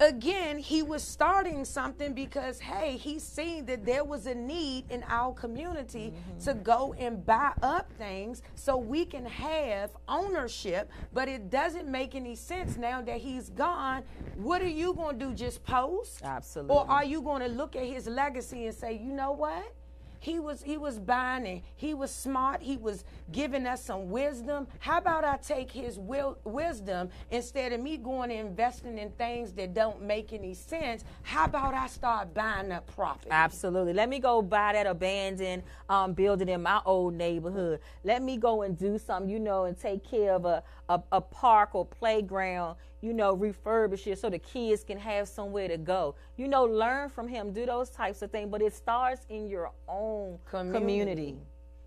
Again, he was starting something because, hey, he seen that there was a need in our community mm-hmm. to go and buy up things so we can have ownership. But it doesn't make any sense now that he's gone. What are you going to do? Just post? Absolutely. Or are you going to look at his legacy and say, you know what? He was he was buying he was smart. He was giving us some wisdom. How about I take his will, wisdom instead of me going and investing in things that don't make any sense? How about I start buying up property? Absolutely. Let me go buy that abandoned um, building in my old neighborhood. Let me go and do something, you know, and take care of a, a, a park or playground, you know, refurbish it so the kids can have somewhere to go. You know, learn from him, do those types of things, but it starts in your own Community. community.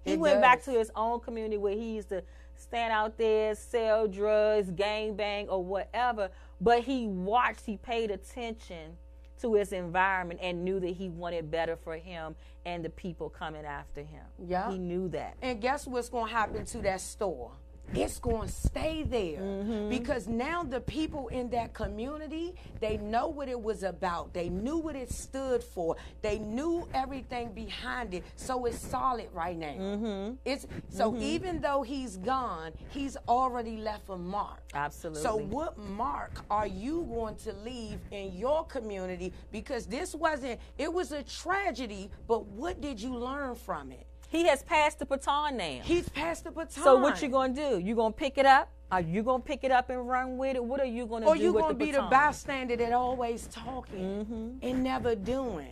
He It went back to his own community where he used to stand out there, sell drugs, gang bang, or whatever. But he watched, he paid attention to his environment and knew that he wanted better for him and the people coming after him. Yeah. He knew that. And guess what's going to happen to that store? It's going to stay there Mm-hmm. because now the people in that community, they know what it was about. They knew what it stood for. They knew everything behind it. So it's solid right now. Mm-hmm. It's so even though he's gone, he's already left a mark. Absolutely. So what mark are you going to leave in your community because this wasn't it was a tragedy, but what did you learn from it? He has passed the baton now. He's passed the baton. so what you gonna do? You gonna pick it up? Are you gonna pick it up and run with it? What are you gonna Or do you with gonna the be the bystander that always talking Mm-hmm. and never doing?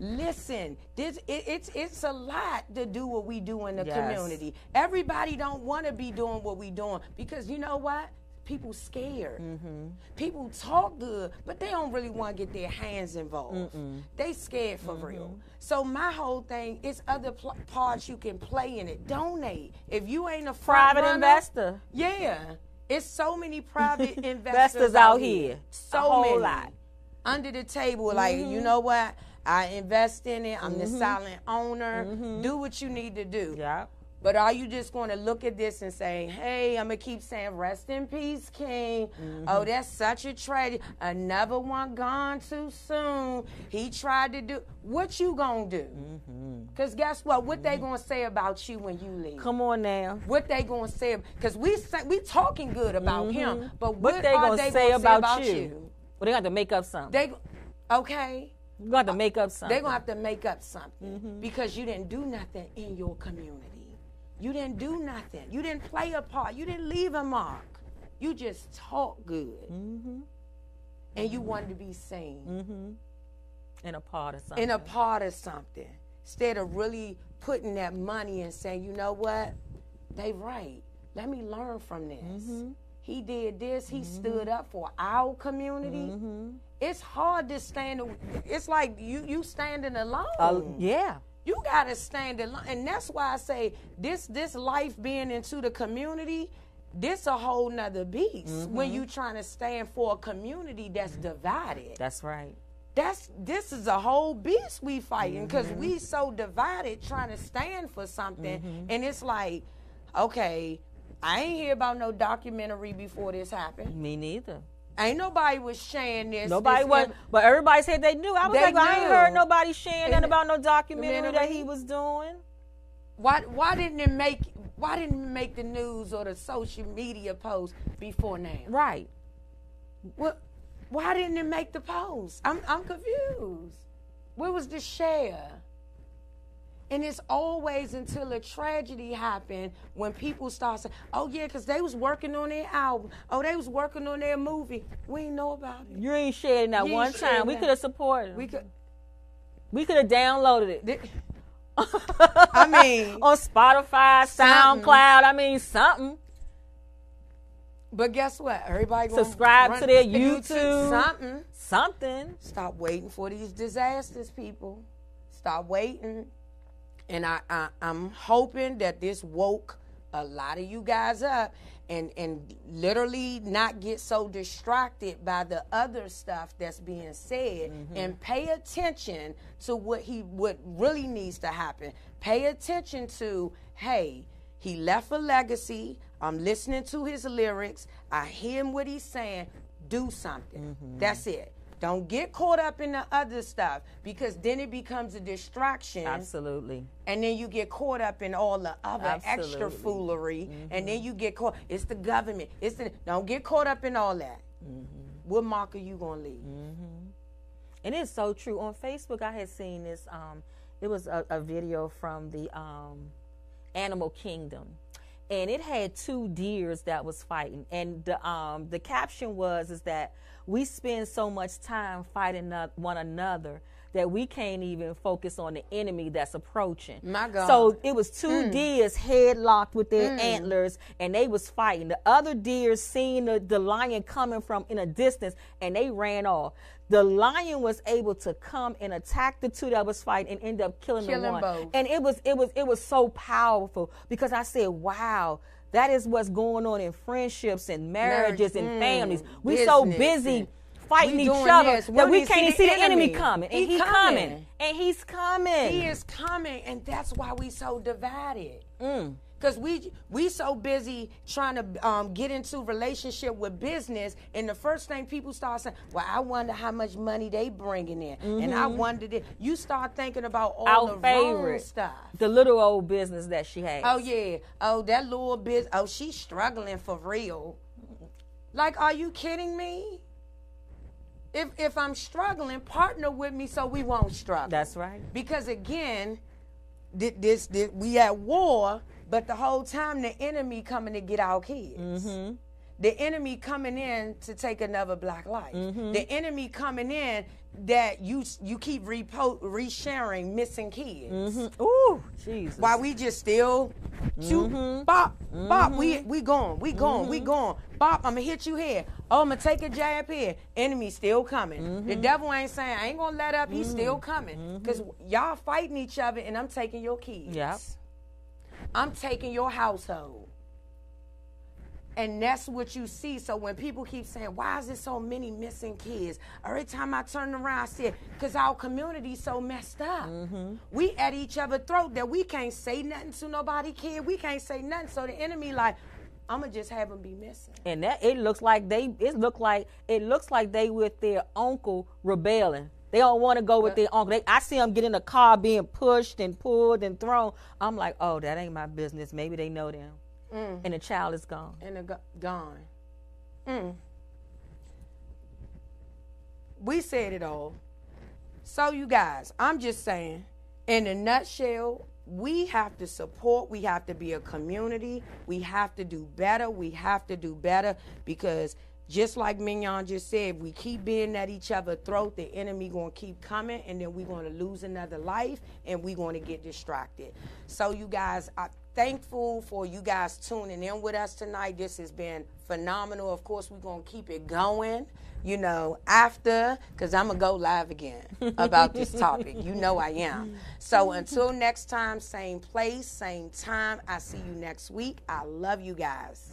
Listen, this it, it's it's a lot to do what we do in the Yes. community. Everybody don't want to be doing what we doing because you know what? People scared. Mm-hmm. People talk good, but they don't really want to get their hands involved. They scared for Mm-hmm. real. So my whole thing is other pl- parts you can play in it. Donate. If you ain't a Private runner, investor. yeah, it's so many private (laughs) investors, out here. So many. lot. under the table, like you know what? I invest in it. I'm the silent owner. Do what you need to do. Yeah. But are you just going to look at this and say, hey, I'm going to keep saying, rest in peace, King? Mm-hmm. Oh, that's such a tragedy. Another one gone too soon. He tried to do. What you going to do? Mm-hmm. Because guess what? What they mm-hmm. going to say about you when you leave? Come on now. What they going to say? Because we say, we talking good about him, but what, What they gonna they say gonna about, you? Well, they got to make up something. They, okay. you got to make up something. They're gonna have to make up something because you didn't do nothing in your community. You didn't do nothing. You didn't play a part. You didn't leave a mark. You just talk good, mm-hmm. and you wanted to be seen mm-hmm. in a part of something. in a part of something instead of really putting that money and saying, you know what, they right. Let me learn from this. Mm-hmm. He did this. He stood up for our community. It's hard to stand. It's like you you standing alone. Uh, yeah. You gotta stand alone, and that's why I say this this life being into the community, this a whole nother beast. Mm-hmm. When you trying to stand for a community that's mm-hmm. divided, That's right. that's this is a whole beast we fighting because we mm-hmm. so divided trying to stand for something, and it's like, okay, I ain't hear about no documentary before this happened. Me neither. Ain't nobody was sharing this. Nobody this was, but everybody said they knew. I was like, I ain't heard nobody sharing nothing about no documentary that he was doing. Why why didn't it make why didn't it make the news or the social media post before now? Right. What why didn't it make the post? I'm I'm confused. Where was the share? And it's always until a tragedy happened when people start saying, "Oh yeah, because they was working on their album. Oh, they was working on their movie. We ain't know about it. You ain't sharing that You one time. We could have supported him. We could." We could have downloaded it. (laughs) I mean, on Spotify, Something. SoundCloud. I mean, something. but guess what? Everybody Subscribe to their to YouTube. Something. Something. Stop waiting for these disasters, people. Stop waiting. And I, I I'm hoping that this woke a lot of you guys up and and literally not get so distracted by the other stuff that's being said mm-hmm. and pay attention to what he what really needs to happen. Pay attention to, hey, he left a legacy. I'm listening to his lyrics. I hear him what he's saying. Do something. Mm-hmm. That's it. Don't get caught up in the other stuff because then it becomes a distraction. Absolutely. And then you get caught up in all the other extra Absolutely. Mm-hmm. foolery. And then you get caught. It's the government. It's the don't get caught up in all that. Mm-hmm. What mark are you gonna leave? And it's so true. On Facebook, I had seen this. Um, it was a, a video from the um, Animal Kingdom, and it had two deers that was fighting. And the um, the caption was is that we spend so much time fighting one another that we can't even focus on the enemy that's approaching. My God. So it was two hmm. deers headlocked with their hmm. antlers and they was fighting. The other deers seen the, the lion coming from in a distance and they ran off. The lion was able to come and attack the two that was fighting and end up killing, Killing the one. both. And it was it was it was so powerful because I said, Wow, that is what's going on in friendships and marriages and mm, families. We so busy fighting each other this. That we can't see even see the enemy enemy. coming. And He he coming. coming. And he's coming. He is coming, and that's why we so divided. Mm. Cause we we so busy trying to um, get into relationship with business, and the first thing people start saying, "Well, I wonder how much money they bringing in," and I wondered it. You start thinking about all Our the wrong favorite stuff. The little old business that she has. Oh yeah. Oh, that little bit. Oh, she's struggling for real. Like, are you kidding me? If if I'm struggling, partner with me so we won't struggle. That's right. Because again, thi- this, this we at war, but the whole time the enemy coming to get our kids. Mm-hmm. The enemy coming in to take another black life. Mm-hmm. The enemy coming in that you you keep repo- resharing missing kids. Mm-hmm. Ooh, Jesus. While we just still shoot, Mm-hmm. bop, bop, we we going, we going, we going, bop. I'm gonna hit you here. Oh, I'm gonna take a jab here. Enemy still coming. Mm-hmm. The devil ain't saying I ain't gonna let up. He's still coming because y'all fighting each other, and I'm taking your kids. Yep. I'm taking your household. And that's what you see. So when people keep saying, why is there so many missing kids? Every time I turn around, I say, because our community's so messed up. Mm-hmm. We at each other throat that we can't say nothing to nobody kid. We can't say nothing. So the enemy like, I'ma just have them be missing. And that it looks like they it look like it looks like they with their uncle rebelling. They don't want to go with their uncle. They, I see them get in the car being pushed and pulled and thrown. I'm like, oh, that ain't my business. Maybe they know them. And the child is gone. and they're go- gone. Mm. We said it all. So, you guys, I'm just saying, in a nutshell, we have to support, we have to be a community, we have to do better, we have to do better because just like Mignon just said, we keep being at each other's throat, the enemy gonna keep coming and then we're gonna lose another life and we're gonna get distracted. So you guys, I'm thankful for you guys tuning in with us tonight. This has been phenomenal. Of course, we're gonna keep it going, you know, after, because I'm gonna go live again (laughs) about this topic. You know I am. So until next time, same place, same time. I see you next week. I love you guys.